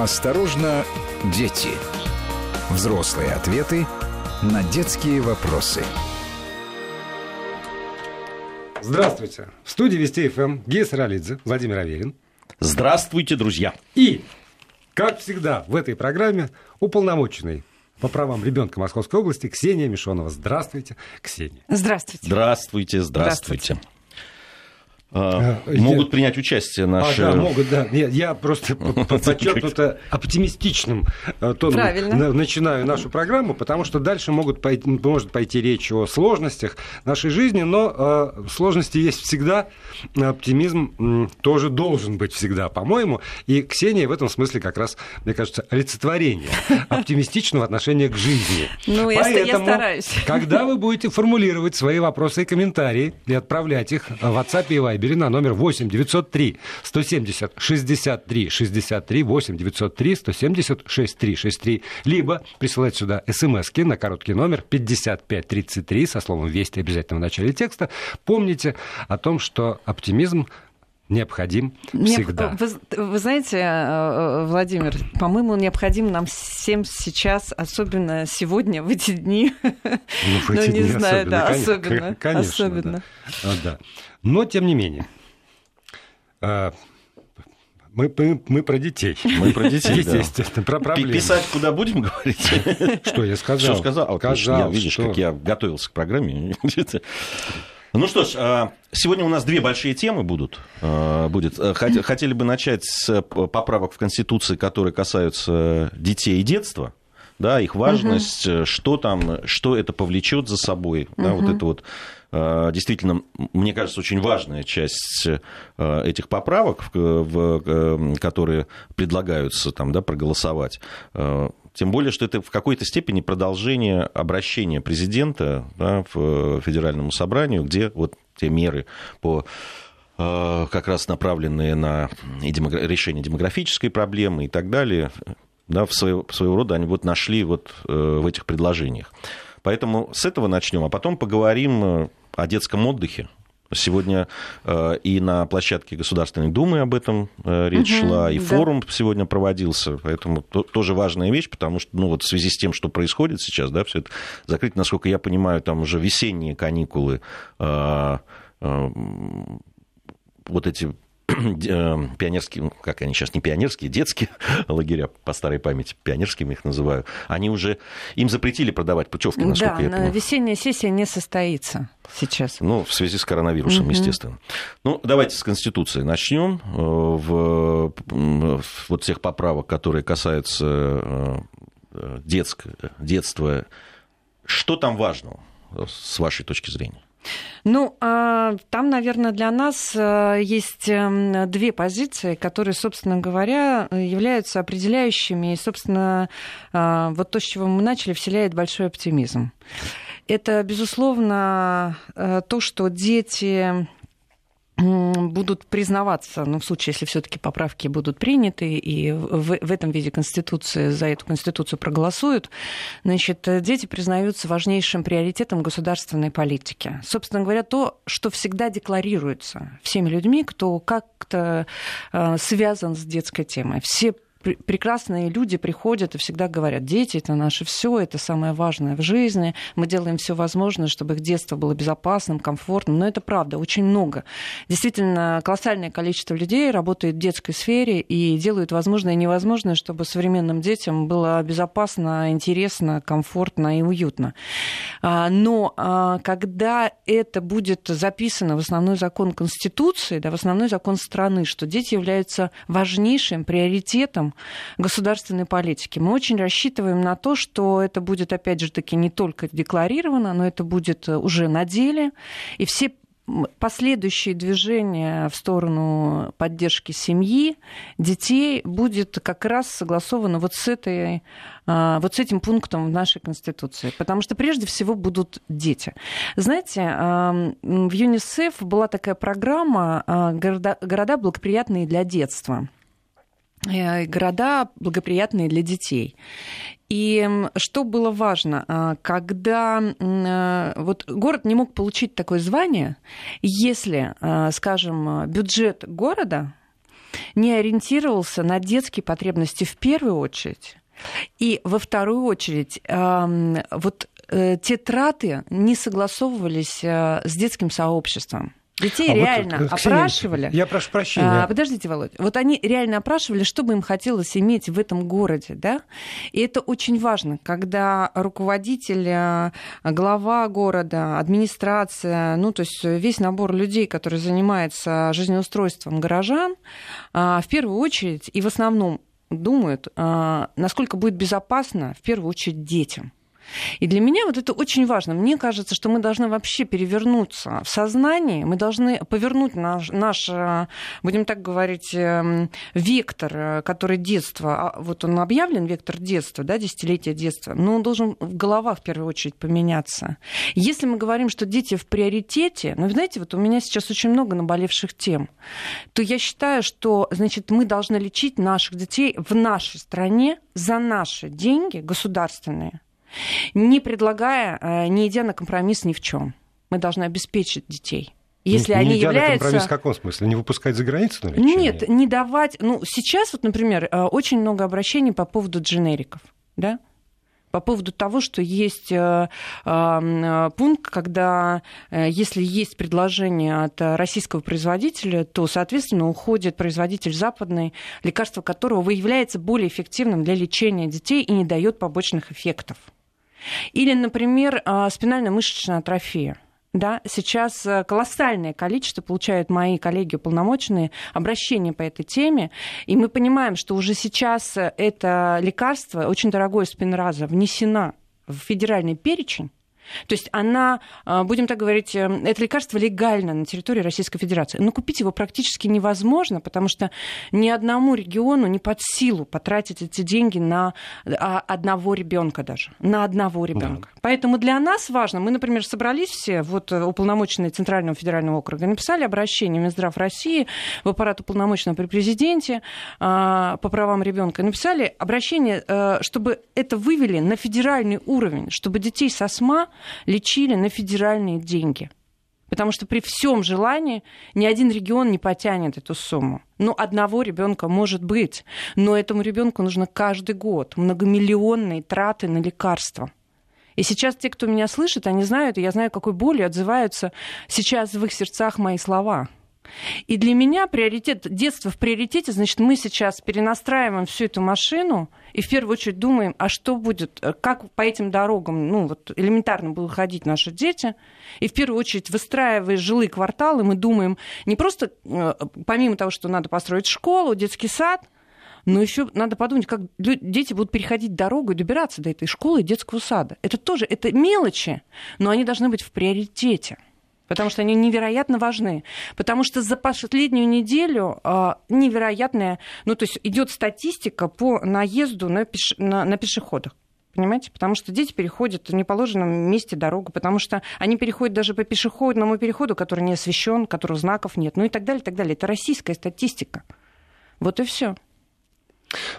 Осторожно, дети. Взрослые ответы на детские вопросы. Здравствуйте. В студии Вести ФМ Гея Саралидзе, Владимир Аверин. Здравствуйте, друзья. И, как всегда, в этой программе уполномоченный по правам ребенка Московской области Ксения Мишонова. Здравствуйте, Ксения. Здравствуйте. Здравствуйте, здравствуйте. здравствуйте. А, э, могут я... принять участие наши... А, да, могут, да. Я, я просто подчеркнуто оптимистичным э, тоном начинаю нашу программу, потому что дальше могут пойти, может пойти речь о сложностях нашей жизни, но э, сложности есть всегда, оптимизм тоже должен быть всегда, по-моему, и Ксения в этом смысле как раз, мне кажется, олицетворение оптимистичного отношения к жизни. Ну, Поэтому, я стараюсь. когда вы будете формулировать свои вопросы и комментарии и отправлять их в WhatsApp и Viber, Вайбере на номер 8 903 170 63 63 8 903 170 63 63 либо присылать сюда смс на короткий номер 5533 со словом «Вести» обязательно в начале текста. Помните о том, что оптимизм необходим всегда. Вы, вы знаете, э, э, Владимир, по-моему, необходим нам всем сейчас, особенно сегодня, в эти дни. Ну, в эти ну, не дни знаю, особенно, да, особенно. Конечно, особенно. Да. да. Но, тем не менее, а, мы, мы, мы про детей. Мы про детей, Естественно, да. про проблемы. Писать куда будем говорить? Что я сказал? Что сказал? видишь, что? как я готовился к программе. Ну что ж, а, сегодня у нас две большие темы будут. А, будет. Хотели бы начать с поправок в Конституции, которые касаются детей и детства да, их важность, угу. что там, что это повлечет за собой, угу. да, вот это вот Э, действительно, мне кажется, очень важная часть э, этих поправок, в, которые предлагаются там, да, проголосовать. Э, тем более, что это в какой-то степени продолжение обращения президента да, в Федеральному собранию, где вот те меры по как раз направленные на решение демографической проблемы и так далее, да, в своего, своего рода они вот нашли вот в этих предложениях. Поэтому с этого начнем, а потом поговорим о детском отдыхе. Сегодня э, и на площадке Государственной Думы об этом э, речь угу, шла, и да. форум сегодня проводился, поэтому то, тоже важная вещь, потому что, ну, вот в связи с тем, что происходит сейчас, да, все это закрыть, насколько я понимаю, там уже весенние каникулы, э, э, вот эти пионерские, как они сейчас, не пионерские, детские лагеря, по старой памяти, пионерскими их называю, они уже, им запретили продавать путевки, насколько да, я понимаю. весенняя сессия не состоится сейчас. Ну, в связи с коронавирусом, угу. естественно. Ну, давайте с Конституции начнем. Э, в, в вот тех поправок, которые касаются э, детского, детства, что там важного, с вашей точки зрения? Ну, а, там, наверное, для нас э, есть эм, две позиции, которые, собственно говоря, являются определяющими. И, собственно, а, вот то, с чего мы начали, вселяет большой оптимизм. Это, безусловно, э, то, что дети будут признаваться, ну, в случае, если все-таки поправки будут приняты, и в, в этом виде Конституции, за эту Конституцию проголосуют, значит, дети признаются важнейшим приоритетом государственной политики. Собственно говоря, то, что всегда декларируется всеми людьми, кто как-то э, связан с детской темой. Все прекрасные люди приходят и всегда говорят, дети это наше все, это самое важное в жизни, мы делаем все возможное, чтобы их детство было безопасным, комфортным, но это правда, очень много. Действительно, колоссальное количество людей работает в детской сфере и делают возможное и невозможное, чтобы современным детям было безопасно, интересно, комфортно и уютно. А, но а, когда это будет записано в основной закон Конституции, да, в основной закон страны, что дети являются важнейшим приоритетом государственной политики. Мы очень рассчитываем на то, что это будет, опять же таки, не только декларировано, но это будет э, уже на деле. И все последующие движения в сторону поддержки семьи, детей будет как раз согласовано вот с, этой, э, вот с этим пунктом в нашей Конституции. Потому что прежде всего будут дети. Знаете, в ЮНИСЕФ была такая программа э, «Города, города благоприятные для детства». Э, города благоприятные для детей. И что было важно, а, когда э, вот город не мог получить такое звание, если, э, скажем, бюджет города не ориентировался на детские потребности в первую очередь, и во вторую очередь, вот э, те траты не согласовывались э, с детским сообществом. Детей а реально вот, опрашивали. Я прошу прощения. А, подождите, Володь. Вот они реально опрашивали, что бы им хотелось иметь в этом городе, да? И это очень важно, когда руководитель, э, глава города, администрация, ну, то есть весь набор людей, которые занимаются жизнеустройством горожан, в первую очередь и в основном думают, а, насколько будет безопасно, в первую очередь, детям. И для меня вот это очень важно. Мне кажется, что мы должны вообще перевернуться в сознании, мы должны повернуть наш, наш э, будем так говорить, эм, вектор, э, который детство, а, вот он объявлен, вектор детства, да, десятилетия детства, но он должен в головах в первую очередь поменяться. Если мы говорим, что дети в приоритете, ну, знаете, вот у меня сейчас очень много наболевших тем, то я считаю, что, значит, мы должны лечить наших детей в нашей стране за наши деньги государственные не предлагая, э, не идя на компромисс ни в чем. Мы должны обеспечить детей. Если не, они не являются... компромисс в каком смысле? Не выпускать за границу на лечение? Нет, не давать... Ну, сейчас вот, например, э, очень много обращений по поводу дженериков, да? по поводу того, что есть э, пункт, когда если есть предложение от российского производителя, то, соответственно, уходит производитель западный, лекарство которого выявляется более эффективным для лечения детей и не дает побочных эффектов. Или, например, а, спинально-мышечная атрофия. Да, сейчас э, колоссальное количество получают мои коллеги уполномоченные обращения по этой теме, и мы понимаем, что уже сейчас э, это лекарство, очень дорогое спинраза, внесено в федеральный перечень, то есть она, а, будем так говорить, э, это лекарство легально на территории Российской Федерации. Но купить его практически невозможно, потому что ни одному региону не под силу потратить эти деньги на а, одного ребенка даже. На одного ребенка. Да. Поэтому для нас важно, мы, например, собрались все, вот э, уполномоченные Центрального федерального округа, написали обращение в Минздрав России, в аппарат уполномоченного при президенте а, по правам ребенка, написали обращение, э, чтобы это вывели на федеральный уровень, чтобы детей со СМА лечили на федеральные деньги. Потому что при всем желании ни один регион не потянет эту сумму. Ну, одного ребенка может быть, но этому ребенку нужно каждый год многомиллионные траты на лекарства. И сейчас те, кто меня слышит, они знают, и я знаю, какой болью отзываются сейчас в их сердцах мои слова – и для меня приоритет, детство в приоритете, значит, мы сейчас перенастраиваем всю эту машину и в первую очередь думаем, а что будет, э, как по этим дорогам, ну вот элементарно будут ходить наши дети. И в первую очередь, выстраивая жилые кварталы, мы думаем не просто, э, помимо того, что надо построить школу, детский сад, но еще надо подумать, как дети будут переходить дорогу и добираться до этой школы и детского сада. Это тоже, это мелочи, но они должны быть в приоритете потому что они невероятно важны. Потому что за последнюю неделю э, невероятная, ну то есть идет статистика по наезду на, пеш... на, на пешеходах. Понимаете? Потому что дети переходят в неположенном месте дорогу, потому что они переходят даже по пешеходному переходу, который не освещен, которого знаков нет, ну и так далее, и так далее. Это российская статистика. Вот и все.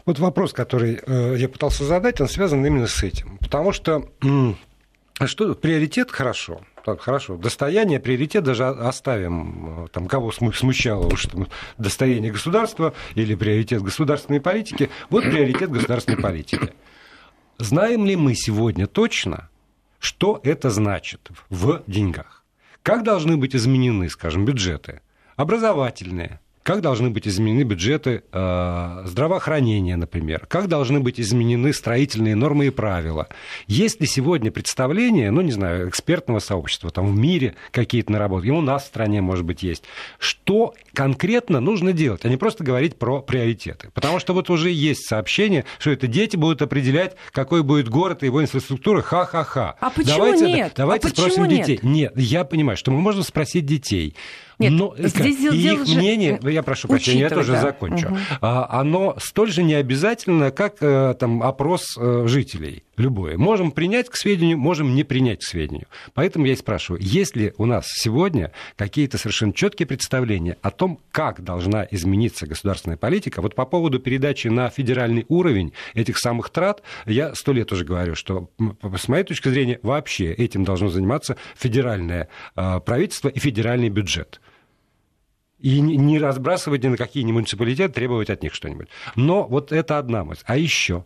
Вот вопрос, который э, я пытался задать, он связан именно с этим. Потому что э, что приоритет хорошо, так, хорошо, достояние, приоритет даже оставим, там, кого смущало уж там, достояние государства или приоритет государственной политики. Вот приоритет государственной политики. Знаем ли мы сегодня точно, что это значит в деньгах? Как должны быть изменены, скажем, бюджеты? Образовательные, как должны быть изменены бюджеты э, здравоохранения, например, как должны быть изменены строительные нормы и правила. Есть ли сегодня представление, ну, не знаю, экспертного сообщества, там в мире какие-то наработки, и у нас в стране, может быть, есть, что конкретно нужно делать, а не просто говорить про приоритеты. Потому что вот уже есть сообщение, что это дети будут определять, какой будет город и его инфраструктура, ха-ха-ха. А почему давайте, нет? Давайте а спросим нет? детей. Нет, я понимаю, что мы можем спросить детей. Нет, Но, здесь и их мнение, же... я прошу прощения, я тоже да. закончу, угу. оно столь же необязательно, как э, там, опрос э, жителей любое. Можем принять к сведению, можем не принять к сведению. Поэтому я и спрашиваю, есть ли у нас сегодня какие-то совершенно четкие представления о том, как должна измениться государственная политика? Вот по поводу передачи на федеральный уровень этих самых трат, я сто лет уже говорю, что с моей точки зрения вообще этим должно заниматься федеральное правительство и федеральный бюджет. И не разбрасывать ни на какие ни муниципалитеты, требовать от них что-нибудь. Но вот это одна мысль. А еще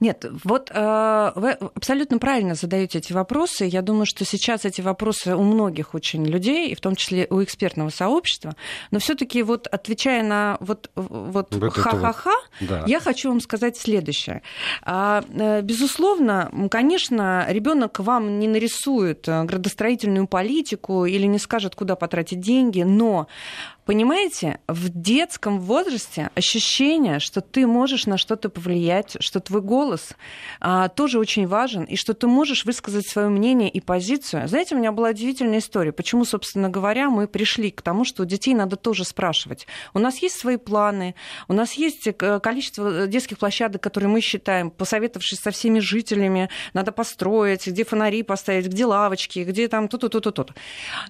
нет, вот э, вы абсолютно правильно задаете эти вопросы. Я думаю, что сейчас эти вопросы у многих очень людей, и в том числе у экспертного сообщества. Но все-таки вот отвечая на вот, вот, вот ха-ха-ха, да. я хочу вам сказать следующее. А, э, безусловно, конечно, ребенок вам не нарисует э, градостроительную политику или не скажет, куда потратить деньги, но Понимаете, в детском возрасте ощущение, что ты можешь на что-то повлиять, что твой голос а, тоже очень важен, и что ты можешь высказать свое мнение и позицию. Знаете, у меня была удивительная история. Почему, собственно говоря, мы пришли к тому, что у детей надо тоже спрашивать. У нас есть свои планы, у нас есть э, количество детских площадок, которые мы считаем, посоветовавшись со всеми жителями, надо построить, где фонари поставить, где лавочки, где там то-то-то-то.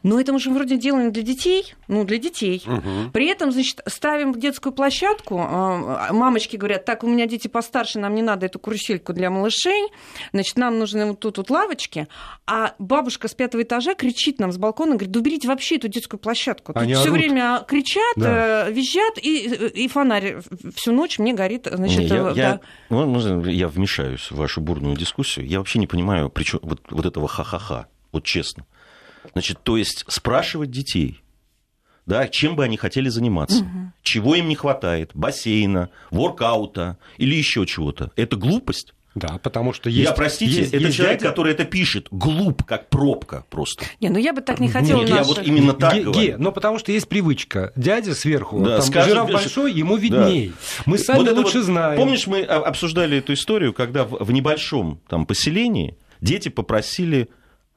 Но это мы же вроде делаем для детей, ну, для детей. Угу. При этом, значит, ставим детскую площадку, а, мамочки говорят, так, у меня дети постарше, нам не надо эту карусельку для малышей, значит, нам нужны вот тут вот лавочки, а бабушка с пятого этажа кричит нам с балкона, говорит, да уберите вообще эту детскую площадку. Тут все время кричат, да. Э, визжат, и, и фонарь всю ночь мне горит, значит, я, да. я, можно я вмешаюсь в вашу бурную дискуссию? Я вообще не понимаю причем вот, вот этого ха-ха-ха, вот честно. Значит, то есть спрашивать детей – да, чем бы они хотели заниматься, угу. чего им не хватает, бассейна, воркаута или еще чего-то. Это глупость. Да, потому что есть... Я, простите, есть, это есть человек, дядя... который это пишет, глуп, как пробка просто. Не, ну я бы так не хотела... Нет, наших... я вот именно так Ге, говорю. Ге, но потому что есть привычка. Дядя сверху, да, там, скажет, жираф большой, ему видней. Да. Мы сами вот лучше вот, знаем. Помнишь, мы обсуждали эту историю, когда в, в небольшом там, поселении дети попросили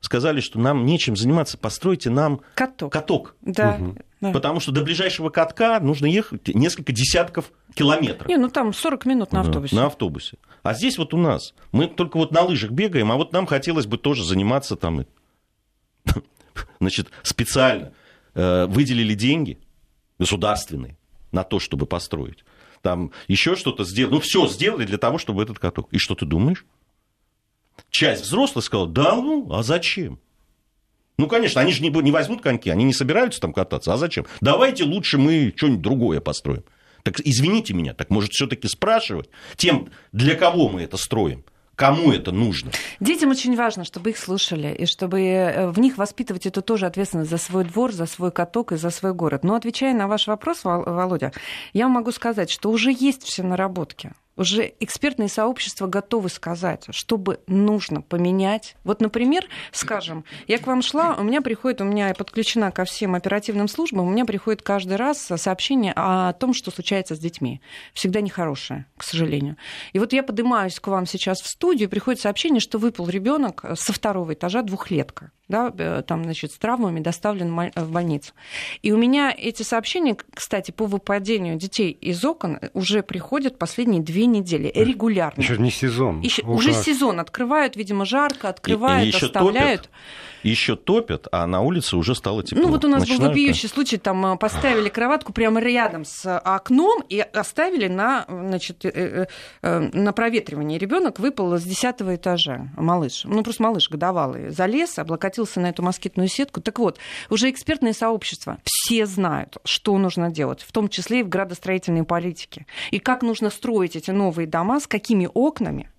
сказали, что нам нечем заниматься, постройте нам каток. каток. Да. Угу. Да. Потому что до ближайшего катка нужно ехать несколько десятков километров. Не, ну там 40 минут на автобусе. Да, на автобусе. А здесь вот у нас, мы только вот на лыжах бегаем, а вот нам хотелось бы тоже заниматься там, значит, специально э, выделили деньги государственные на то, чтобы построить. Там еще что-то сделали. Ну, все сделали для того, чтобы этот каток. И что ты думаешь? Часть взрослых сказала, да ну, а зачем? Ну, конечно, они же не, не возьмут коньки, они не собираются там кататься. А зачем? Давайте лучше мы что-нибудь другое построим. Так извините меня, так может все-таки спрашивать тем, для кого мы это строим. Кому это нужно? Детям очень важно, чтобы их слушали, и чтобы э, в них воспитывать эту тоже ответственность за свой двор, за свой каток и за свой город. Но отвечая на ваш вопрос, Володя, я могу сказать, что уже есть все наработки уже экспертные сообщества готовы сказать, что бы нужно поменять. Вот, например, скажем, я к вам шла, у меня приходит, у меня подключена ко всем оперативным службам, у меня приходит каждый раз сообщение о том, что случается с детьми. Всегда нехорошее, к сожалению. И вот я поднимаюсь к вам сейчас в студию, приходит сообщение, что выпал ребенок со второго этажа двухлетка да, э, там, значит, с травмами доставлен в больницу. И у меня эти сообщения, кстати, по выпадению детей из окон уже приходят последние две недели регулярно. Еще не сезон. Еще, уже сезон открывают, видимо, жарко, открывают, и, и оставляют. Топят еще топят, а на улице уже стало тепло. Ну вот у нас Начинают... был вопиющий случай, там э, поставили кроватку прямо рядом с окном и оставили на, значит, э, э, на проветривание. Ребенок выпал с десятого этажа, малыш, ну просто малыш годовалый, залез, облокотился на эту москитную сетку. Так вот, уже экспертное сообщество, все знают, что нужно делать, в том числе и в градостроительной политике. И как нужно строить эти новые дома, с какими окнами,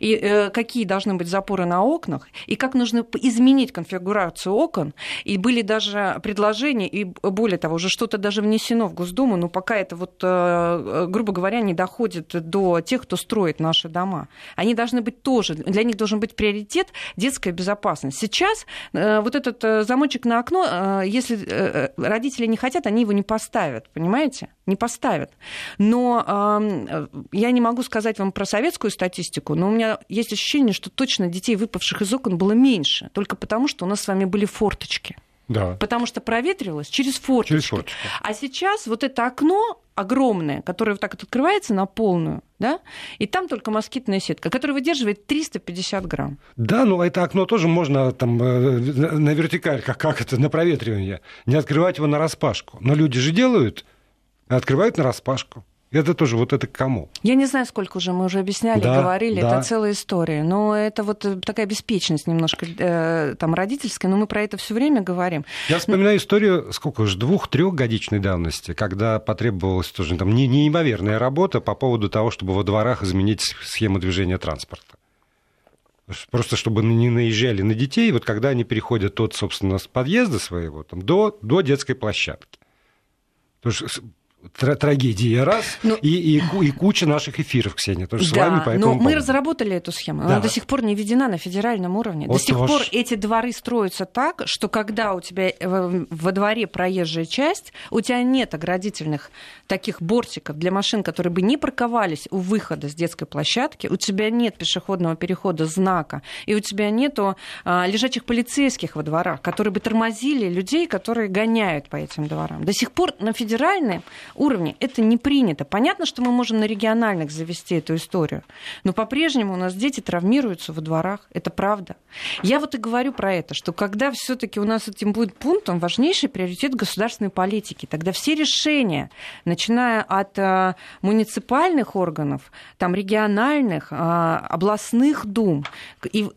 и э, какие должны быть запоры на окнах, и как нужно изменить конфигурацию окон. И были даже предложения, и более того, уже что-то даже внесено в Госдуму, но пока это вот, э, грубо говоря, не доходит до тех, кто строит наши дома. Они должны быть тоже, для них должен быть приоритет детская безопасность. Сейчас э, вот этот э, замочек на окно, э, если э, родители не хотят, они его не поставят, понимаете? Не поставят. Но э, я не могу сказать вам про советскую статистику, но меня есть ощущение, что точно детей, выпавших из окон, было меньше, только потому, что у нас с вами были форточки. Да. Потому что проветривалось через форточки. через форточку. А сейчас вот это окно огромное, которое вот так вот открывается на полную, да, и там только москитная сетка, которая выдерживает 350 грамм. Да, ну это окно тоже можно там э, на вертикаль, как, как это, на проветривание, не открывать его на распашку. Но люди же делают, открывают на распашку. Это тоже вот это к кому? Я не знаю, сколько уже мы уже объясняли, Да, говорили, да. это целая история. Но это вот э, такая беспечность немножко э, там родительская, но мы про это все время говорим. Я вспоминаю историю, сколько уж, двух-трехгодичной давности, когда потребовалась тоже там не- неимоверная работа по поводу того, чтобы во дворах изменить схему движения транспорта. Просто чтобы не наезжали на детей, вот когда они переходят от, собственно, с подъезда своего там, до, до детской площадки. Потому что трагедия раз, Ну- и, и, и куча наших эфиров, Ксения, тоже с вами по но мы поводу. разработали эту схему. Да. Она до сих пор не введена на федеральном уровне. Вот до сих тоже. пор эти дворы строятся так, что когда у тебя э, во во дворе проезжая часть, у тебя нет оградительных таких бортиков для машин, которые бы не парковались у выхода с детской площадки, у тебя нет пешеходного перехода знака, и у тебя нету а, лежачих полицейских во дворах, которые бы тормозили людей, которые гоняют по этим дворам. До сих пор на федеральном уровне это не принято. Понятно, что мы можем на региональных завести эту историю, но по-прежнему у нас дети травмируются во дворах. Это правда. Я вот и говорю про это, что когда все-таки у нас этим будет пунктом важнейший приоритет государственной политики, тогда все решения, начиная от а, муниципальных органов, там региональных, а, областных дум, и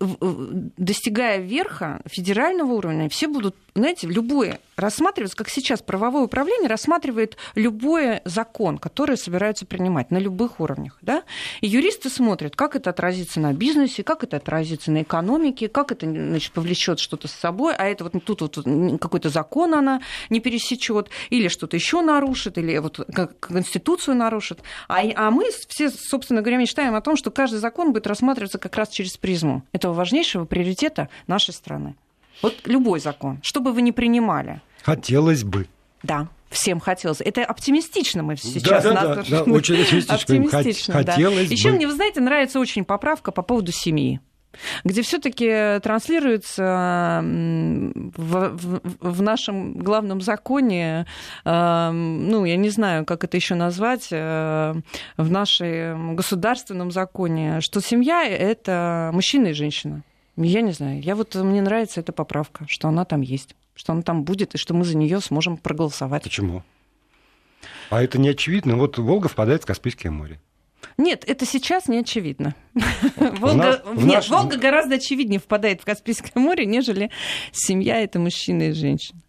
достигая верха федерального уровня, все будут, знаете, любое рассматриваться, как сейчас правовое управление рассматривает любой закон, который собираются принимать на любых уровнях. Да? И юристы смотрят, как это отразится на бизнесе, как это отразится на экономике, как это значит, повлечет что-то с собой, а это вот тут вот какой-то закон она не пересечет, или что-то еще нарушит, или вот Конституцию нарушит. А, а мы все, собственно говоря, мечтаем о том, что каждый закон будет рассматриваться как раз через призму этого важнейшего приоритета нашей страны. Вот любой закон, что бы вы ни принимали. Хотелось бы. Да, всем хотелось. Это оптимистично мы сейчас. да, да, тоже- да, очень оптимистично. Оптимистично, Хот- да. хотелось Еще бы. мне, вы знаете, нравится очень поправка по поводу семьи где все-таки транслируется в, в- в нашем главном законе, э, ну, я не знаю, как это еще назвать, э, в нашем государственном законе, что семья — это мужчина и женщина. Я не знаю. Я вот, мне нравится эта поправка, что она там есть, что она там будет, и что мы за нее сможем проголосовать. Почему? А это не очевидно. Вот Волга впадает в Каспийское море. Нет, это сейчас не очевидно. Волга, в нет, наш- Волга гораздо очевиднее впадает в Каспийское море, нежели семья это мужчина и женщина.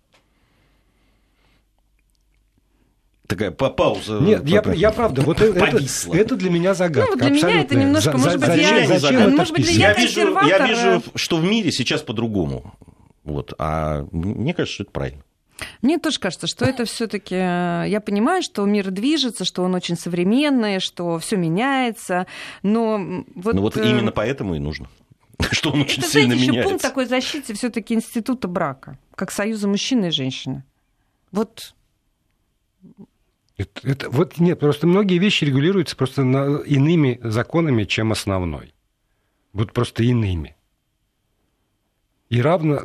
Такая па- пауза. Нет, я, Потом. я правда, вот это, это, для меня загадка. Ну, вот для меня это немножко, За- может быть, зачем, я- зачем это Может быть, я Я вижу, я консерватор, вижу, э. что в мире сейчас по-другому. Вот. А мне кажется, что это правильно. Мне тоже кажется, что это все-таки... Я понимаю, что мир движется, что он очень современный, что все меняется, но вот... Ну вот э, именно поэтому и нужно. Что он очень Это, сильно знаете, еще меняется. пункт такой защиты все-таки института брака, как союза мужчины и женщины. Вот Это, это- вот нет, просто многие вещи регулируются просто на- иными законами, чем основной. Вот просто иными. И равно,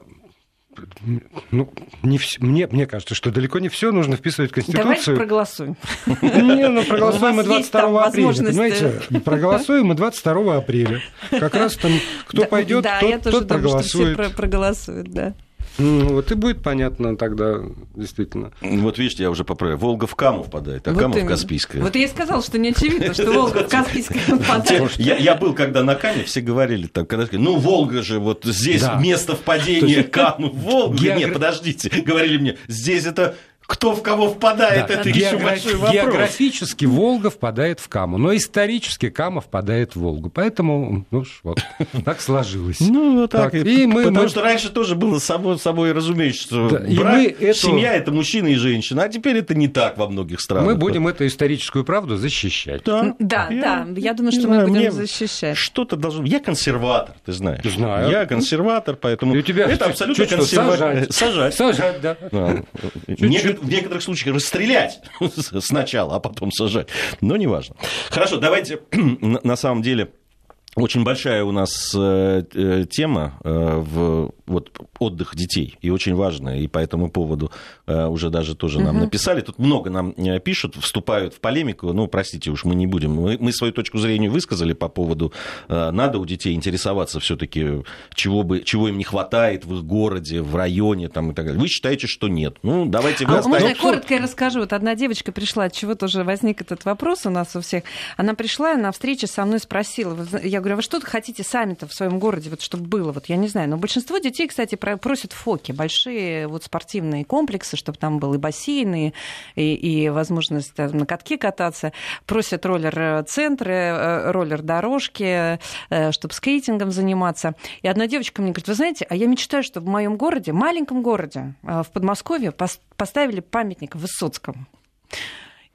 ну, не вс- мне, мне кажется, что далеко не все нужно вписывать в давайте Конституцию. проголосуем. Не, ну проголосуем мы У вас есть там 22 апреля, возможность, понимаете? Проголосуем мы 22 апреля. Как раз там, кто Да, пойдет, да, тот, я тоже думаю, что все проголосует. проголосуют, да. Ну, вот и будет понятно тогда, действительно. Вот видите, я уже поправил. Волга в Каму впадает, а Вот Кама в именно. Каспийское. Вот я и сказала, что не очевидно, что Волга в Каспийское впадает. Я, я был когда на Каме, все говорили там, когда сказали, ну Волга же, вот здесь Да. место впадения Камы в Волгу. Нет, подождите, говорили мне, здесь это кто в кого впадает, Да. это еще Географ- большой вопрос. Географически Волга впадает в Каму, но исторически Кама впадает в Волгу. Поэтому, ну ж, вот, так сложилось. Ну, вот так. Так, и мы- Потому мы- что раньше тоже было само собой разумеется, что Да, брак, мы эту- семья это мужчина и женщина, а теперь это не так во многих странах. Мы будем эту историческую правду защищать. Да, Да, Я да, я думаю, что мы знаю, будем мне защищать. Что-то должно... Я консерватор, ты знаешь. Знаю. Я консерватор, поэтому И у тебя это абсолютно консерватор. сажать. Сажать. Сажать, да. Да. Неко- В некоторых случаях расстрелять сначала, а потом сажать. Но неважно. Хорошо, давайте на самом деле очень большая у нас э, э, тема э, в вот, отдых детей, и очень важная, и по этому поводу уже даже тоже нам угу. написали. Тут много нам пишут, вступают в полемику, ну, простите уж, мы не будем. Мы, мы свою точку зрения высказали по поводу, надо у детей интересоваться все таки чего, бы, чего им не хватает в их городе, в районе там, и так далее. Вы считаете, что нет. Ну, давайте вы а Можно я коротко я расскажу? Вот одна девочка пришла, от чего тоже возник этот вопрос у нас у всех. Она пришла на встрече со мной спросила, я говорю, а вы что-то хотите сами-то в своем городе, вот чтобы было, вот я не знаю. Но большинство детей, кстати, просят фоки, большие вот спортивные комплексы, чтобы там был и бассейн, и, и, и возможность там, на катке кататься. Просят роллер-центры, э, роллер-дорожки, э, чтобы скейтингом заниматься. И одна девочка мне говорит, вы знаете, а я мечтаю, чтобы в моем городе, маленьком городе, э, в Подмосковье, поставили памятник Высоцкому.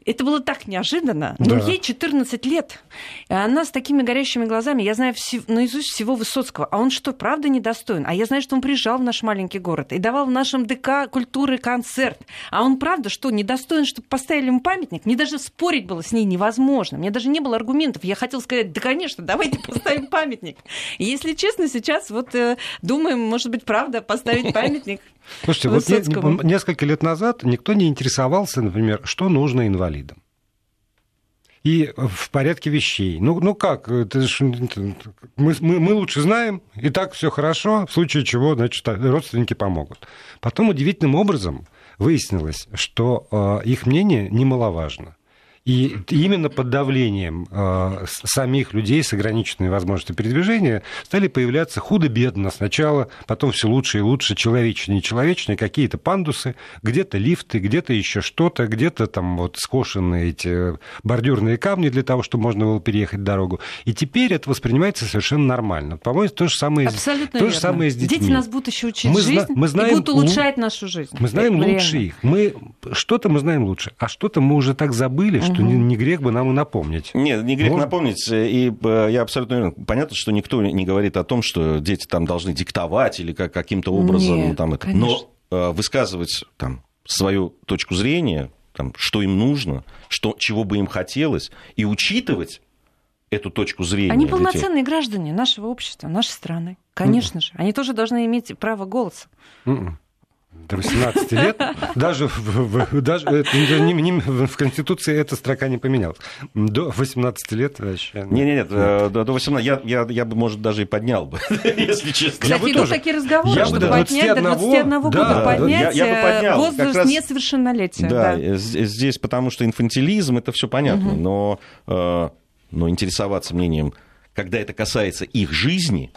Это было так неожиданно. Но ей 14 лет. И она с такими горящими глазами. Я знаю все, наизусть всего Высоцкого. А он что, правда недостоин? А я знаю, что он приезжал в наш маленький город и давал в нашем ДК культуры концерт. А он правда что, недостоин, чтобы поставили ему памятник? Мне даже спорить было с ней невозможно. Мне даже не было аргументов. Я хотела сказать, да, конечно, давайте поставим памятник. Если честно, сейчас вот э, думаем, может быть, правда, поставить памятник Слушайте, Высоцкому. вот не, несколько лет назад никто не интересовался, например, что нужно инвалидам. И в порядке вещей. Ну, ну как, это ж, мы, мы, мы лучше знаем, и так все хорошо, в случае чего, значит, родственники помогут. Потом удивительным образом выяснилось, что э, их мнение немаловажно. И именно под давлением э, самих людей с ограниченной возможностью передвижения стали появляться худо-бедно сначала, потом все лучше и лучше, человечнее и человечнее, какие-то пандусы, где-то лифты, где-то еще что-то, где-то там вот скошенные эти бордюрные камни для того, чтобы можно было переехать дорогу. И теперь это воспринимается совершенно нормально. По-моему, то же самое, Абсолютно то же самое с детьми. Дети нас будут еще учить мы жизнь мы знаем, и будут улучшать нашу жизнь. Мы знаем Реально. лучше их. Мы что-то мы знаем лучше, а что-то мы уже так забыли, что не, не грех бы нам и напомнить. Нет, не грех Может? напомнить. И э, я абсолютно уверен. Понятно, что никто не говорит о том, что дети там должны диктовать или как, каким-то образом Нет, там это. Но э, высказывать там свою точку зрения, там, что им нужно, что, чего бы им хотелось, и учитывать эту точку зрения. Они полноценные детей. граждане нашего общества, нашей страны. Конечно mm. же. Они тоже должны иметь право голоса. Mm до 18 лет, даже, в, даже не, не, в Конституции эта строка не поменялась. До 18 лет вообще... Нет, нет, нет, э, до, до 18 я, я, я бы, может, даже и поднял бы, если честно. Кстати, идут тоже. такие разговоры, я чтобы до поднять до 21 да, года поднять я, я бы поднял, возраст раз, несовершеннолетия. Да, да, здесь потому что инфантилизм, это все понятно, угу. но, э, но интересоваться мнением, когда это касается их жизни,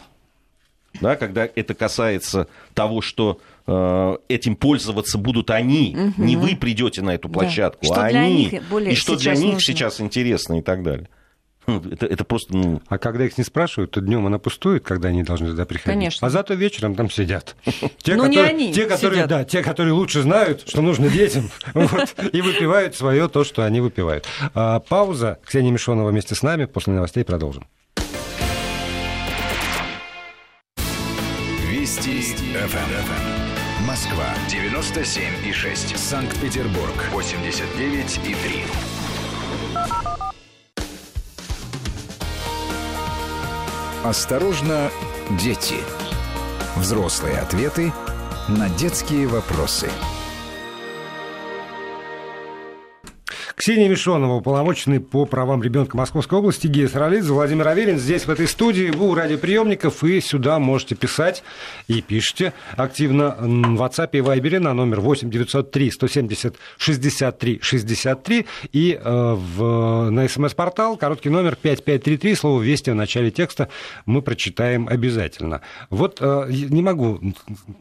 да, когда это касается того, что Э, этим пользоваться будут они, угу. не вы придете на эту площадку, да. а они, и что для них нужно. сейчас интересно и так далее. Ну, это, это просто... Ну... А когда их не спрашивают, то днем она пустует, когда они должны туда приходить. Конечно. А зато вечером там сидят. Те, ну, которые, не они те, которые, Да, те, которые лучше знают, что нужно детям, вот, и выпивают свое то, что они выпивают. А, пауза. Ксения Мишонова вместе с нами. После новостей продолжим. Вести. ФМ. Москва 97 и 6. Санкт-Петербург 89 и 3. Осторожно, дети. Взрослые ответы на детские вопросы. Ксения Мишонова, уполномоченный по правам ребенка Московской области, Гея Саралидзе, Владимир Аверин здесь, в этой студии, у радиоприемников, и сюда можете писать и пишите активно в WhatsApp и Viber на номер 8 903 170 63 63 и э, в, на смс-портал короткий номер 5533, слово «Вести» в начале текста мы прочитаем обязательно. Вот э, не могу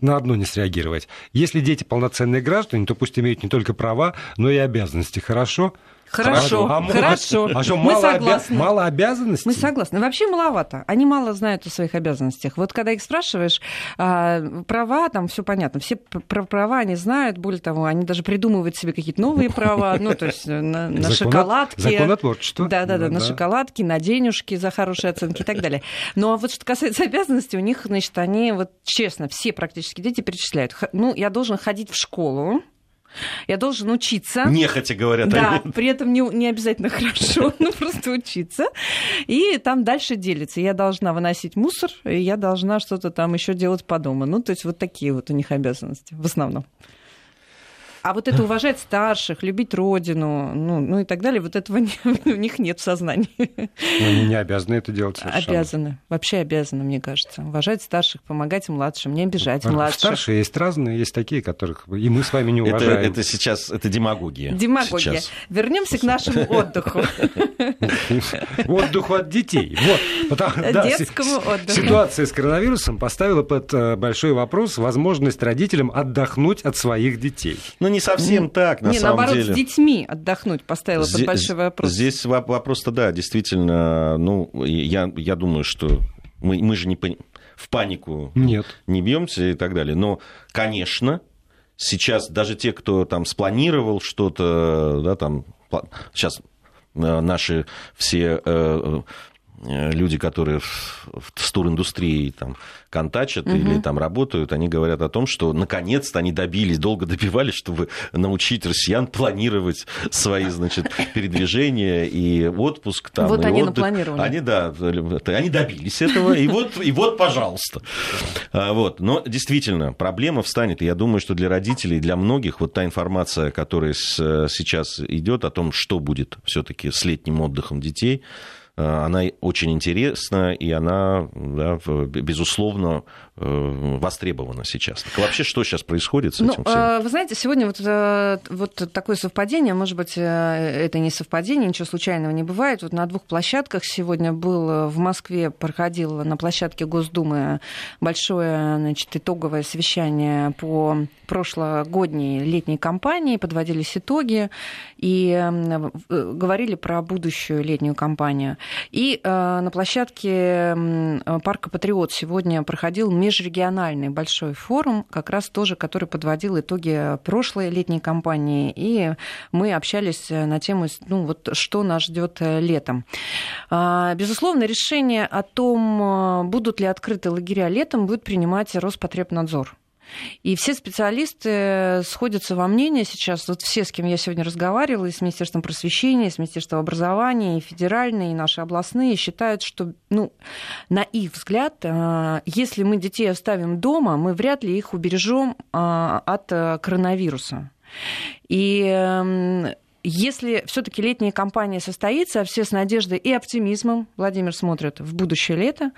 на одно не среагировать. Если дети полноценные граждане, то пусть имеют не только права, но и обязанности. Хорошо? Хорошо, а, хорошо. А что, Мы мало, согласны. Обя... мало обязанностей? Мы согласны. Вообще маловато. Они мало знают о своих обязанностях. Вот когда их спрашиваешь, а, права, там все понятно. Все про права они знают. Более того, они даже придумывают себе какие-то новые права. Ну, то есть на, на шоколадки. Законотворчество. Да-да-да, на шоколадки, на денежки за хорошие оценки и так далее. Ну, а вот что касается обязанностей, у них, значит, они, вот честно, все практически дети перечисляют. Ну, я должен ходить в школу, Я должен учиться. Нехотя говорят да, они. при этом не, не обязательно хорошо, но просто учиться. И там дальше делится. Я должна выносить мусор, и я должна что-то там еще делать по дому. Ну, то есть вот такие вот у них обязанности в основном. А вот это уважать старших, любить родину, ну, ну и так далее, вот этого не, у них нет в сознании. Но они не обязаны это делать совершенно. Обязаны, вообще обязаны, мне кажется. Уважать старших, помогать младшим, не обижать младших. Старшие есть разные, есть такие, которых и мы с вами не уважаем. Это, это сейчас, это демагогия. Демагогия. Вернемся к нашему отдыху. Отдыху от детей. Вот. Детскому отдыху. Ситуация с коронавирусом поставила под э, большой вопрос возможность родителям отдохнуть от своих детей. Ну, не совсем так, на не, самом наоборот, деле. с детьми отдохнуть поставила Здесь- под большой вопрос. Здесь вопрос-то, да, действительно, ну, я, я думаю, что мы, мы же не в панику Нет. не бьемся и так далее. Но, конечно, сейчас даже те, кто там спланировал что-то, да, там, сейчас э, наши все э, люди, которые в, в туриндустрии там контачат или там работают, они говорят о том, что наконец-то они добились, долго добивались, чтобы научить россиян планировать свои, значит, передвижения и отпуск там. Вот и они отдых. напланировали. Они, да, они добились этого, и вот, и вот, пожалуйста. А, Вот. Но действительно, проблема встанет. И я думаю, что для родителей, для многих, вот та информация, которая с- сейчас идет о том, что будет все-таки с летним отдыхом детей, она очень интересна, и она, да, безусловно, э, востребована сейчас. Так вообще, что сейчас происходит с Ну, этим всем? э, вы знаете, сегодня вот, э, вот такое совпадение, может быть, э, это не совпадение, ничего случайного не бывает. Вот на двух площадках сегодня был э, в Москве, проходило на площадке Госдумы большое значит, итоговое совещание по прошлогодней летней кампании, подводились итоги и э, э, говорили про будущую летнюю кампанию. И э, на площадке м, парка Патриот сегодня проходил межрегиональный большой форум, как раз тоже, который подводил итоги прошлой летней кампании, и мы общались на тему, ну вот что нас ждет летом. А, Безусловно, решение о том, э, будут ли открыты лагеря летом, будет принимать Роспотребнадзор. И все специалисты сходятся во мнении сейчас, вот все, с кем я сегодня разговаривала, и с Министерством просвещения, и с Министерством образования, и федеральные, и наши областные, считают, что, ну, на их взгляд, э, если мы детей оставим дома, мы вряд ли их убережем э, от э, коронавируса. И эм, если все-таки летняя кампания состоится, все с надеждой и оптимизмом, Владимир смотрит в будущее лето,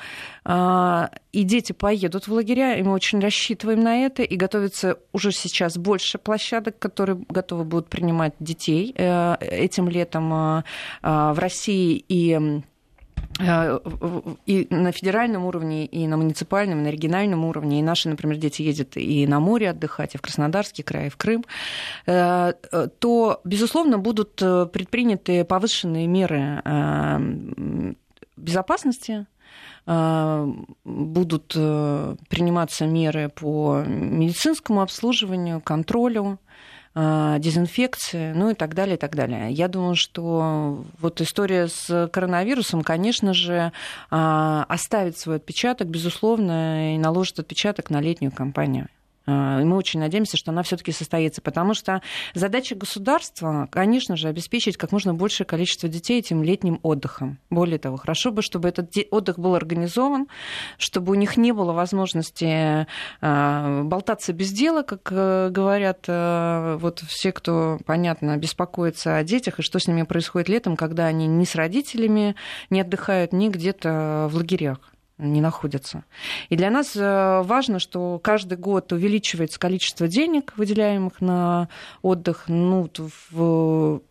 а, и дети поедут в лагеря, и мы очень рассчитываем на это, и готовится уже сейчас больше площадок, которые готовы будут принимать детей э, этим летом э, в России и и на федеральном уровне, и на муниципальном, и на региональном уровне. И наши, например, дети ездят и на море отдыхать, и в Краснодарский край, и в Крым, э, то, безусловно, будут предприняты повышенные меры э, безопасности, э, будут приниматься меры по медицинскому обслуживанию, контролю, дезинфекции, ну и так далее, и так далее. Я думаю, что вот история с коронавирусом, конечно же, оставит свой отпечаток, безусловно, и наложит отпечаток на летнюю кампанию. И мы очень надеемся, что она все-таки состоится, потому что задача государства, конечно же, обеспечить как можно большее количество детей этим летним отдыхом. Более того, хорошо бы, чтобы этот отдых был организован, чтобы у них не было возможности болтаться без дела, как говорят вот все, кто, понятно, беспокоится о детях и что с ними происходит летом, когда они ни с родителями не отдыхают, ни где-то в лагерях не находятся. И для нас важно, что каждый год увеличивается количество денег, выделяемых на отдых. Ну, в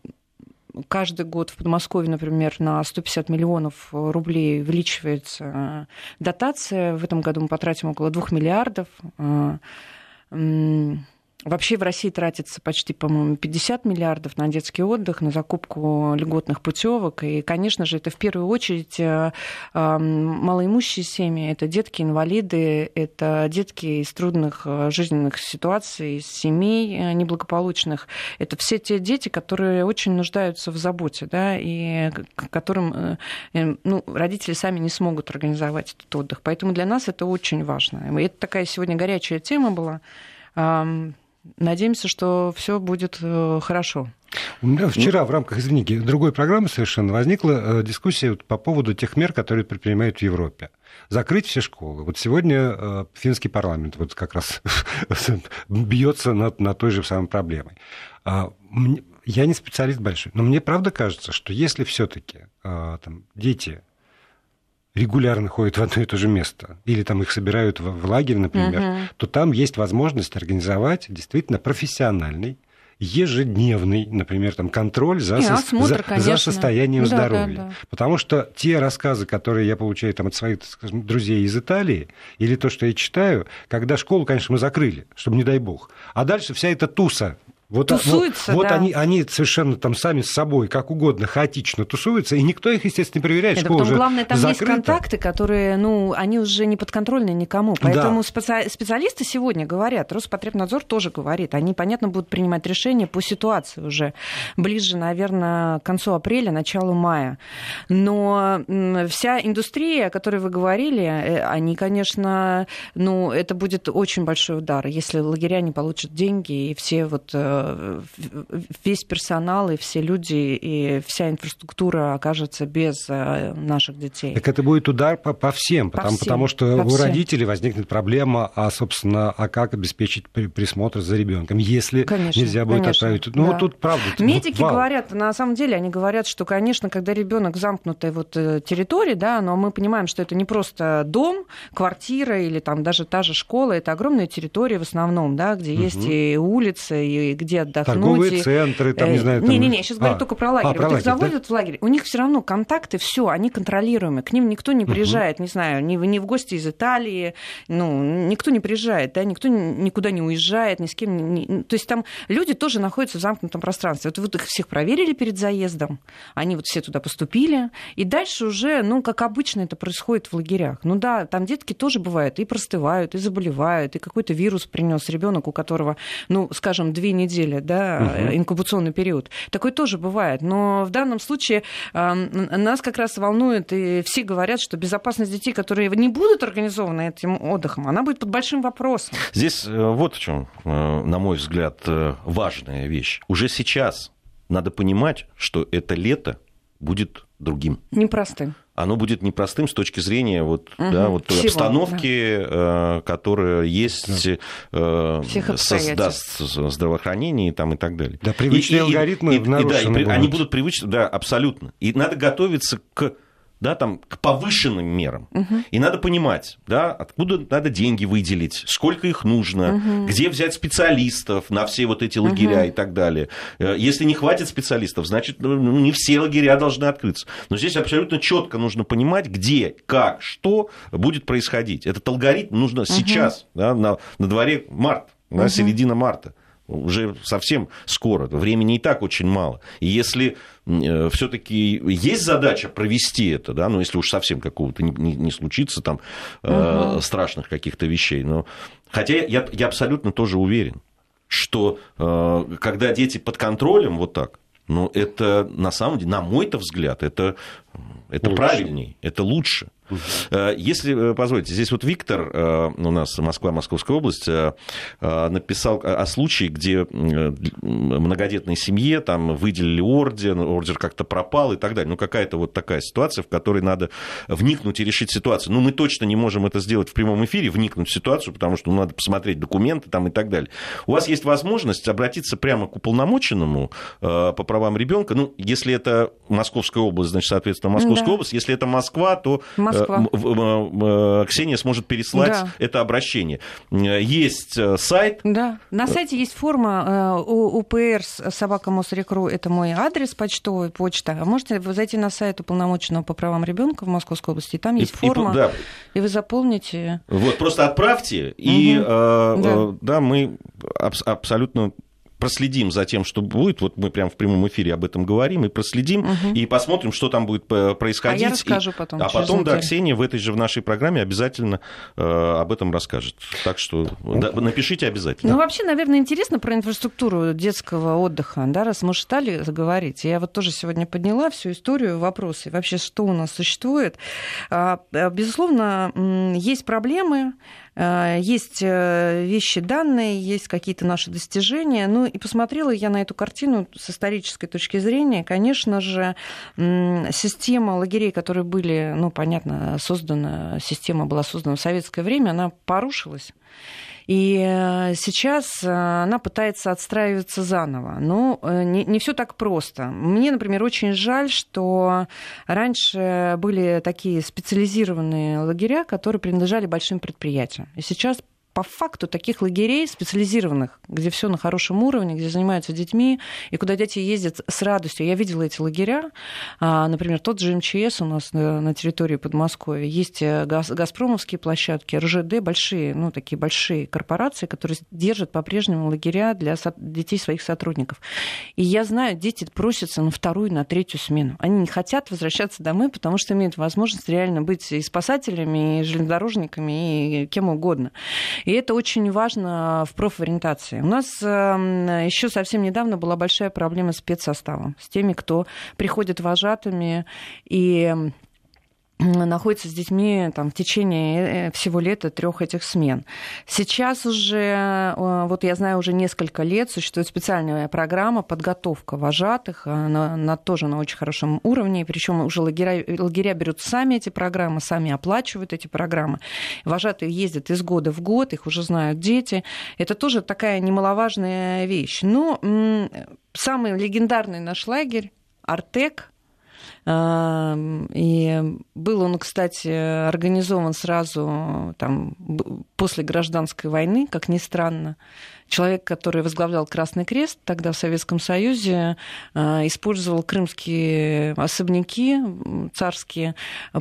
каждый год в Подмосковье, например, на 150 миллионов рублей увеличивается дотация. В этом году мы потратим около 2 миллиардов. Вообще в России тратится почти, по-моему, 50 миллиардов на детский отдых, на закупку льготных путевок. И, конечно же, это в первую очередь малоимущие семьи, это детки-инвалиды, это детки из трудных жизненных ситуаций, из семей неблагополучных. Это все те дети, которые очень нуждаются в заботе, да, и которым ну, родители сами не смогут организовать этот отдых. Поэтому для нас это очень важно. И это такая сегодня горячая тема была надеемся, что все будет э, хорошо. У меня вчера в рамках, извините, другой программы совершенно возникла э, дискуссия по поводу тех мер, которые предпринимают в Европе. Закрыть все школы. Вот сегодня э, финский парламент вот как раз бьется над, над той же самой проблемой. А, я не специалист большой, но мне правда кажется, что если все-таки дети регулярно ходят в одно и то же место, или там их собирают в, в лагерь, например, угу. то там есть возможность организовать действительно профессиональный ежедневный, например, там, контроль за, со... осмотр, за, за состоянием да, здоровья. Да, да. Потому что те рассказы, которые я получаю там, от своих скажем, друзей из Италии, или то, что я читаю, когда школу, конечно, мы закрыли, чтобы не дай бог, а дальше вся эта туса вот, Тусуются, вот, да. вот они, они совершенно там сами с собой, как угодно, хаотично тусуются, и никто их, естественно, не проверяет. Это потом, главное, там закрыта. есть контакты, которые, ну, они уже не подконтрольны никому. Поэтому да. специалисты сегодня говорят, Роспотребнадзор тоже говорит, они, понятно, будут принимать решения по ситуации уже ближе, наверное, к концу апреля, началу мая. Но вся индустрия, о которой вы говорили, э, они, конечно, ну, это будет очень большой удар, если лагеря не получат деньги, и все вот э, весь персонал и все люди и вся инфраструктура окажется без э, наших детей. Так это будет удар по, по всем, по потому, всем, потому что по у всем. родителей возникнет проблема, а, собственно, а как обеспечить присмотр за ребенком, если конечно, нельзя будет конечно, отправить. Ну, да. вот тут правда. Медики вау. говорят, на самом деле, они говорят, что, конечно, когда ребенок замкнутой вот э, территории, да, но мы понимаем, что это не просто дом, квартира или там даже та же школа, это огромная территория в основном, да, где угу. есть и улицы, и где где отдохнуть. Торговые центры, там, не знаю. Не-не-не, сейчас а, говорю только про лагерь. А, про вот лагерь, их заводят да? в лагерь, у них все равно контакты, все, они контролируемы. К ним никто не приезжает, угу. не знаю, ни, ни в гости из Италии, ну, никто не приезжает, да, никто никуда не уезжает, ни с кем. Не, то есть там люди тоже находятся в замкнутом пространстве. Вот, вот их всех проверили перед заездом, они вот все туда поступили, и дальше уже, ну, как обычно это происходит в лагерях. Ну да, там детки тоже бывают и простывают, и заболевают, и какой-то вирус принес ребенок, у которого, ну, скажем, две недели недели, да, угу. инкубационный период. Такое тоже бывает. Но в данном случае э, нас как раз волнует, и все говорят, что безопасность детей, которые не будут организованы этим отдыхом, она будет под большим вопросом. Здесь э, вот в чем, э, на мой взгляд, э, важная вещь. Уже сейчас надо понимать, что это лето будет другим. Непростым оно будет непростым с точки зрения вот, угу. да, вот той обстановки, да. Э, которая есть да. э, создаст здравоохранение там, и так далее. Да, привычные и, алгоритмы и, и, и, да, и, они будут привычны, да, абсолютно. И надо готовиться к да, там, к повышенным мерам. Угу. И надо понимать, да, откуда надо деньги выделить, сколько их нужно, угу. где взять специалистов на все вот эти лагеря угу. и так далее. Э, если не хватит специалистов, значит, ну, ну, не все лагеря должны открыться. Но здесь абсолютно четко нужно понимать, где, как, что будет происходить. Этот алгоритм нужно угу. сейчас, да, на, на дворе март, да, угу. середина марта уже совсем скоро, времени и так очень мало. И если э, все-таки есть задача провести это, да, ну если уж совсем какого-то не, не, не случится там угу. страшных каких-то вещей, но хотя я, я абсолютно тоже уверен, что э, когда дети под контролем вот так, ну это на самом деле, на мой-то взгляд, это, это правильней, это лучше. Э, если э, позволите, здесь вот Виктор, э, у нас Москва, Московская область, написал о случае, где многодетной семье там выделили орден, ордер как-то пропал и так далее. Ну, какая-то вот такая ситуация, в которой надо вникнуть и решить ситуацию. Ну, мы точно не можем это сделать в прямом эфире, вникнуть в ситуацию, потому что ну, надо посмотреть документы там и так далее. У вас есть возможность обратиться прямо к уполномоченному по правам ребенка. Ну, если это Московская область, значит, соответственно, Московская да. область. Если это Москва, то Москва. Ксения сможет переслать да. это обращение. Есть э, сайт. Да, на сайте есть форма э, УПР собака Мосрекру, это мой адрес почтовый, почта. А можете зайти на сайт уполномоченного по правам ребенка в Московской области, там есть и, форма, и, да. и вы заполните. Вот, просто отправьте, угу. и э, да. да, мы абсолютно проследим за тем, что будет. Вот мы прямо в прямом эфире об этом говорим и проследим, угу. и посмотрим, что там будет э, происходить. А я расскажу потом. И, а потом, да, Ксения в этой же в нашей программе обязательно э, об этом расскажет. Так что да, напишите обязательно. Ну, вообще, наверное, интересно про инфраструктуру детского отдыха, да, раз мы стали говорить. Я вот тоже сегодня подняла всю историю, вопросы, вообще, что у нас существует. А, безусловно, есть проблемы, Э, есть э, вещи данные, есть какие-то наши достижения. Ну и посмотрела я на эту картину с исторической точки зрения. Конечно же, система лагерей, которые были, ну, понятно, создана, система была создана в советское время, она порушилась. И э, сейчас она пытается отстраиваться заново. Но не, не все так просто. Мне, например, очень жаль, что раньше были такие специализированные лагеря, которые принадлежали большим предприятиям. И сейчас по факту таких лагерей специализированных, где все на хорошем уровне, где занимаются детьми, и куда дети ездят с радостью. Я видела эти лагеря. А, например, тот же МЧС у нас на территории Подмосковья. Есть э, газпромовские площадки, РЖД, большие, ну, такие большие корпорации, которые держат по-прежнему лагеря для детей своих сотрудников. И я знаю, дети просятся на вторую, на третью смену. Они не хотят возвращаться домой, потому что имеют возможность реально быть и спасателями, и железнодорожниками, и кем угодно. И это очень важно в профориентации. У нас эм, еще совсем недавно была большая проблема с спецсоставом, с теми, кто приходит вожатыми и находится с детьми там, в течение э, всего лета трех этих смен. Сейчас уже, э, вот я знаю, уже несколько лет существует специальная программа подготовка вожатых, она, она тоже на очень хорошем уровне, причем уже лагеря, лагеря берут сами эти программы, сами оплачивают эти программы. Вожатые ездят из года в год, их уже знают дети. Это тоже такая немаловажная вещь. Но самый легендарный наш лагерь Артек, и был он, кстати, организован сразу там, после гражданской войны, как ни странно. Человек, который возглавлял Красный Крест тогда в Советском Союзе, а, использовал крымские особняки царские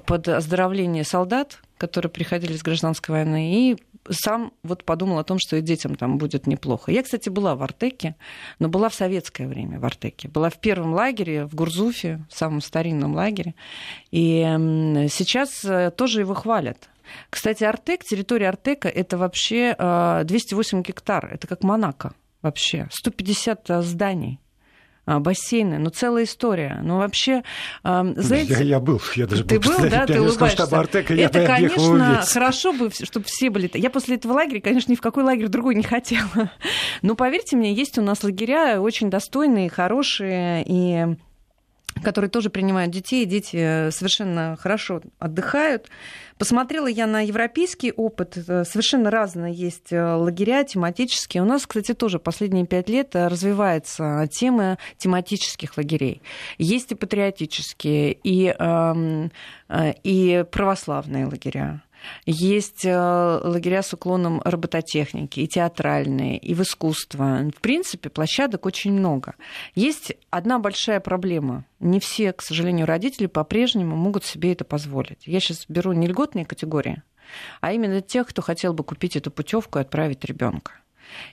под оздоровление солдат, которые приходили с гражданской войны, и сам вот подумал о том, что и детям там будет неплохо. Я, кстати, была в Артеке, но была в советское время в Артеке. Была в первом лагере, в Гурзуфе, в самом старинном лагере. И сейчас э, тоже его хвалят. Кстати, Артек, территория Артека, это вообще 208 э, гектар. Это как Монако вообще. 150 э, зданий. А, бассейны, ну целая история. Ну вообще, знаете... Я, я был, я даже Ты был, да, ты улыбаешься. Артека, Это, конечно, хорошо бы, чтобы все были... Я после этого лагеря, конечно, ни в какой лагерь другой не хотела. Но поверьте мне, есть у нас лагеря очень достойные, хорошие, и которые тоже принимают детей, дети совершенно хорошо отдыхают. Посмотрела я на европейский опыт, э, совершенно разные есть э, лагеря тематические. У нас, кстати, тоже последние пять лет э, развивается тема тематических лагерей. Есть и патриотические, и, эм, и православные лагеря. Есть э, лагеря с уклоном робототехники, и театральные, и в искусство. В принципе, площадок очень много. Есть одна большая проблема. Не все, к сожалению, родители по-прежнему могут себе это позволить. Я сейчас беру не льготные категории, а именно тех, кто хотел бы купить эту путевку и отправить ребенка.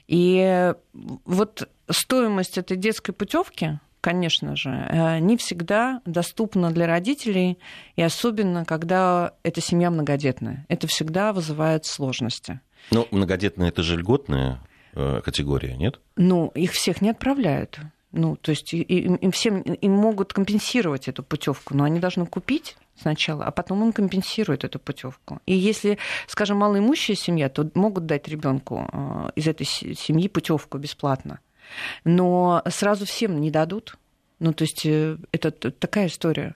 И вот стоимость этой детской путевки конечно же, э, не всегда доступна для родителей, и особенно, когда эта семья многодетная. Это всегда вызывает сложности. Но многодетная – это же льготная э, категория, нет? Ну, их всех не отправляют. Ну, то есть им, им всем им могут компенсировать эту путевку, но они должны купить сначала, а потом им компенсируют эту путевку. И если, скажем, малоимущая семья, то могут дать ребенку э, из этой семьи путевку бесплатно но сразу всем не дадут. Ну, то есть э, это такая история.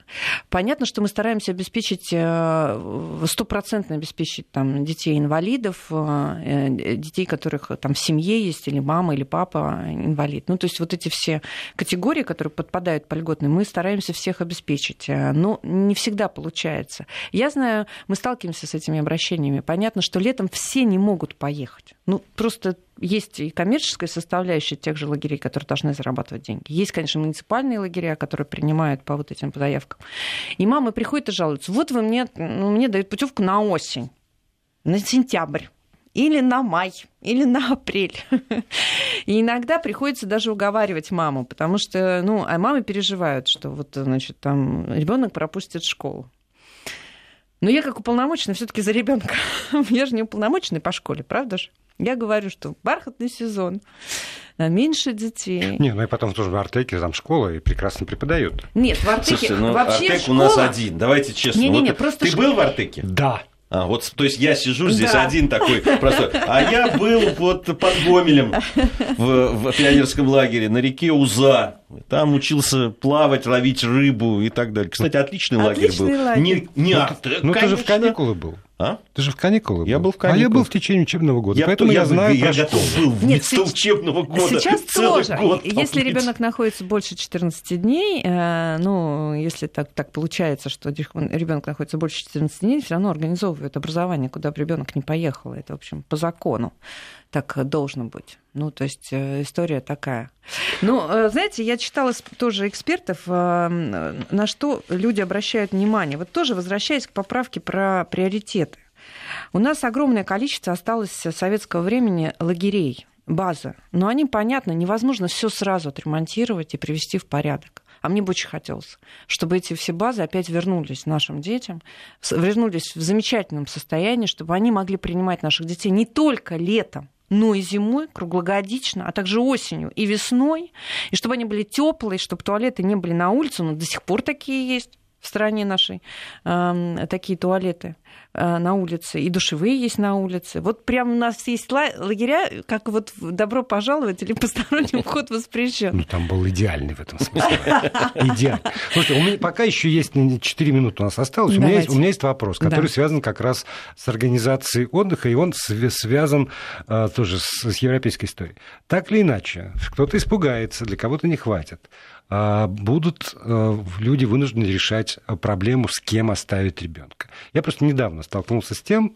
Понятно, что мы стараемся обеспечить, э, стопроцентно обеспечить там, детей инвалидов, э, детей, которых там в семье есть, или мама, или папа инвалид. Ну, то есть вот эти все категории, которые подпадают по льготным, мы стараемся всех обеспечить. Но не всегда получается. Я знаю, мы сталкиваемся с этими обращениями. Понятно, что летом все не могут поехать. Ну, просто есть и коммерческая составляющая тех же лагерей, которые должны зарабатывать деньги. Есть, конечно, муниципальные лагеря, которые принимают по вот этим заявкам. И мамы приходят и жалуются. Вот вы мне, ну, мне дают путевку на осень, на сентябрь или на май, или на апрель. И иногда приходится даже уговаривать маму, потому что, ну, а мамы переживают, что вот, значит, там ребенок пропустит школу. Но я как уполномоченный все-таки за ребенка. я же не уполномоченный по школе, правда же? Я говорю, что бархатный сезон, меньше детей. Не, ну и потом тоже в Артеке там школа и прекрасно преподают. Нет, в Артеке Слушайте, ну, вообще Артек школа... у нас один, давайте честно. Не, не, не, вот просто ты был в Артеке? Да. А, вот, то есть я сижу здесь да. один такой простой. А я был вот под Гомелем в, в пионерском лагере на реке Уза. Там учился плавать, ловить рыбу и так далее. Кстати, отличный, отличный лагерь был. Лагерь. Не, не, ну, а, ты, ну ты же в каникулы был. А? Ты же в каникулы Я был. был в каникулы. А я был в течение учебного года. Я, поэтому я, я знаю Я готов был Нет, вместо учебного года. Сейчас тоже. Год если побыть. ребенок находится больше 14 дней, э, ну, если так, так получается, что ребенок находится больше 14 дней, все равно организовывают образование, куда бы ребенок не поехал. Это, в общем, по закону так должно быть. Ну, то есть э, история такая. Ну, э, знаете, я читала тоже экспертов, э, на что люди обращают внимание. Вот тоже возвращаясь к поправке про приоритеты. У нас огромное количество осталось советского времени лагерей, база. Но они, понятно, невозможно все сразу отремонтировать и привести в порядок. А мне бы очень хотелось, чтобы эти все базы опять вернулись нашим детям, вернулись в замечательном состоянии, чтобы они могли принимать наших детей не только летом, но и зимой, круглогодично, а также осенью и весной, и чтобы они были теплые, чтобы туалеты не были на улице, но до сих пор такие есть в стране нашей, э, такие туалеты. Э, на улице, и душевые есть на улице. Вот прям у нас есть лагеря, как вот добро пожаловать или посторонний вход воспрещен. Ну, там был идеальный в этом смысле. Идеальный. Слушайте, у меня пока еще есть 4 минуты у нас осталось. У меня, есть, у меня есть вопрос, который да. связан как раз с организацией отдыха, и он связан а, тоже с, с европейской историей. Так или иначе, кто-то испугается, для кого-то не хватит будут э, люди вынуждены решать проблему, с кем оставить ребенка. Я просто недавно столкнулся с тем,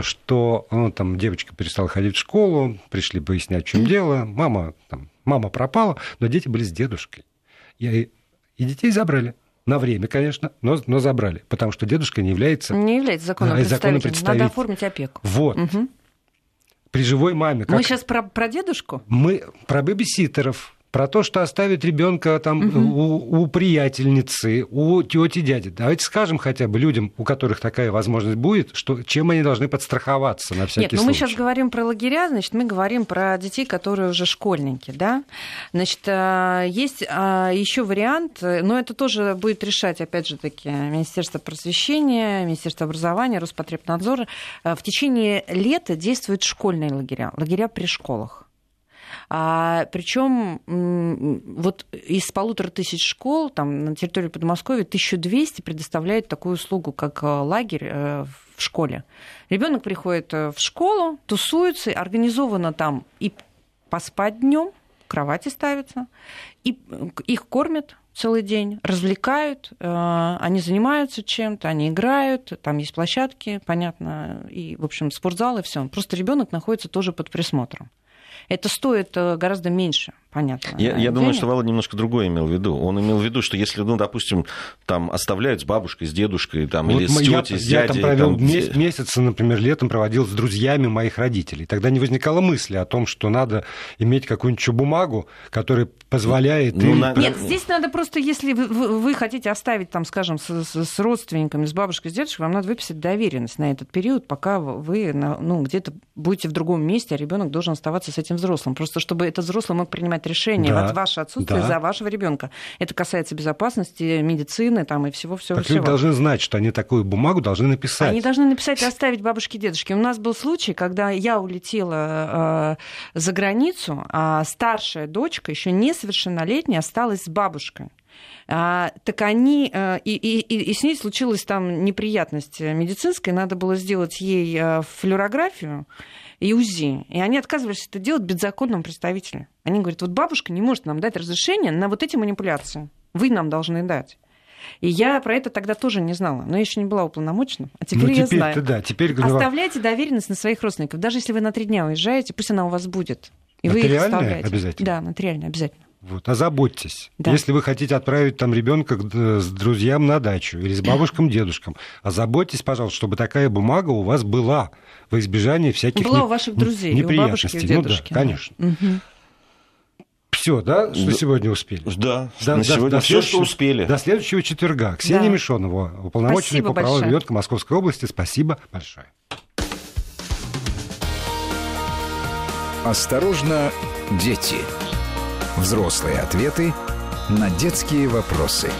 что ну, там девочка перестала ходить в школу, пришли выяснять, в чем дело, мама, там, мама пропала, но дети были с дедушкой. И, и детей забрали. На время, конечно, но, но забрали, потому что дедушка не является, не является законным, законным представителем. Надо оформить опеку. Вот. Угу. При живой маме. Как... Мы сейчас про, про дедушку? Мы про бэбиситеров про то, что оставить ребенка там угу. у, у приятельницы, у тети дяди. Давайте скажем хотя бы людям, у которых такая возможность будет, что, чем они должны подстраховаться на всякий Нет, случай. мы сейчас говорим про лагеря, значит, мы говорим про детей, которые уже школьники, да. Значит, а, есть а, еще вариант, но это тоже будет решать, опять же таки, Министерство просвещения, Министерство образования, Роспотребнадзор. В течение лета действуют школьные лагеря, лагеря при школах. А, причем вот из полутора тысяч школ там, на территории Подмосковья 1200 предоставляют такую услугу, как э, лагерь э, в школе. Ребенок приходит э, в школу, тусуется, организовано там и поспать днем, кровати ставятся, и их кормят целый день, развлекают, они занимаются чем-то, они играют, там есть площадки, понятно, и, в общем, спортзал и все. Просто ребенок находится тоже под присмотром. Это стоит гораздо меньше понятно. Я, я думаю, что Володя немножко другое имел в виду. Он имел в виду, что если, ну, допустим, там оставляют с бабушкой, с дедушкой, там, вот или с тетей, с дядей. Я там провел там... месяц, например, летом проводил с друзьями моих родителей. Тогда не возникало мысли о том, что надо иметь какую-нибудь бумагу, которая позволяет... Ну, им... на... Нет, здесь надо просто, если вы, вы хотите оставить, там, скажем, с, с родственниками, с бабушкой, с дедушкой, вам надо выписать доверенность на этот период, пока вы ну, где-то будете в другом месте, а ребенок должен оставаться с этим взрослым. Просто чтобы этот взрослый мог принимать принимать решение да. в ваше отсутствие да. за вашего ребенка. Это касается безопасности, медицины там, и всего-всего. Так люди должны знать, что они такую бумагу должны написать. Они должны написать и оставить бабушке и дедушке. У нас был случай, когда я улетела э, за границу, а старшая дочка, еще несовершеннолетняя, осталась с бабушкой. А, так они, э, и, и, и с ней случилась там неприятность медицинская, надо было сделать ей э, флюорографию, и УЗИ. И они отказывались это делать беззаконным представителем. Они говорят, вот бабушка не может нам дать разрешение на вот эти манипуляции. Вы нам должны дать. И я про это тогда тоже не знала, но я еще не была уполномочена, а теперь, ну, теперь я знаю. Да, теперь... Оставляйте доверенность на своих родственников. Даже если вы на три дня уезжаете, пусть она у вас будет. И вы их оставляете. обязательно? Да, нотариально обязательно. Вот, озаботьтесь. Да. Если вы хотите отправить там ребенка с друзьям на дачу или с бабушкам, дедушкам, озаботьтесь, пожалуйста, чтобы такая бумага у вас была во избежание всяких была не... у ваших друзей, неприятностей. у бабушки, у дедушки. Ну да, конечно. Угу. Все, да, что да. сегодня успели? Да, да на сегодня до все, что успели. До следующего четверга. Ксения да. Мишонова, уполномоченный по правам ребенка Московской области. Спасибо большое. Осторожно, дети. Взрослые ответы на детские вопросы.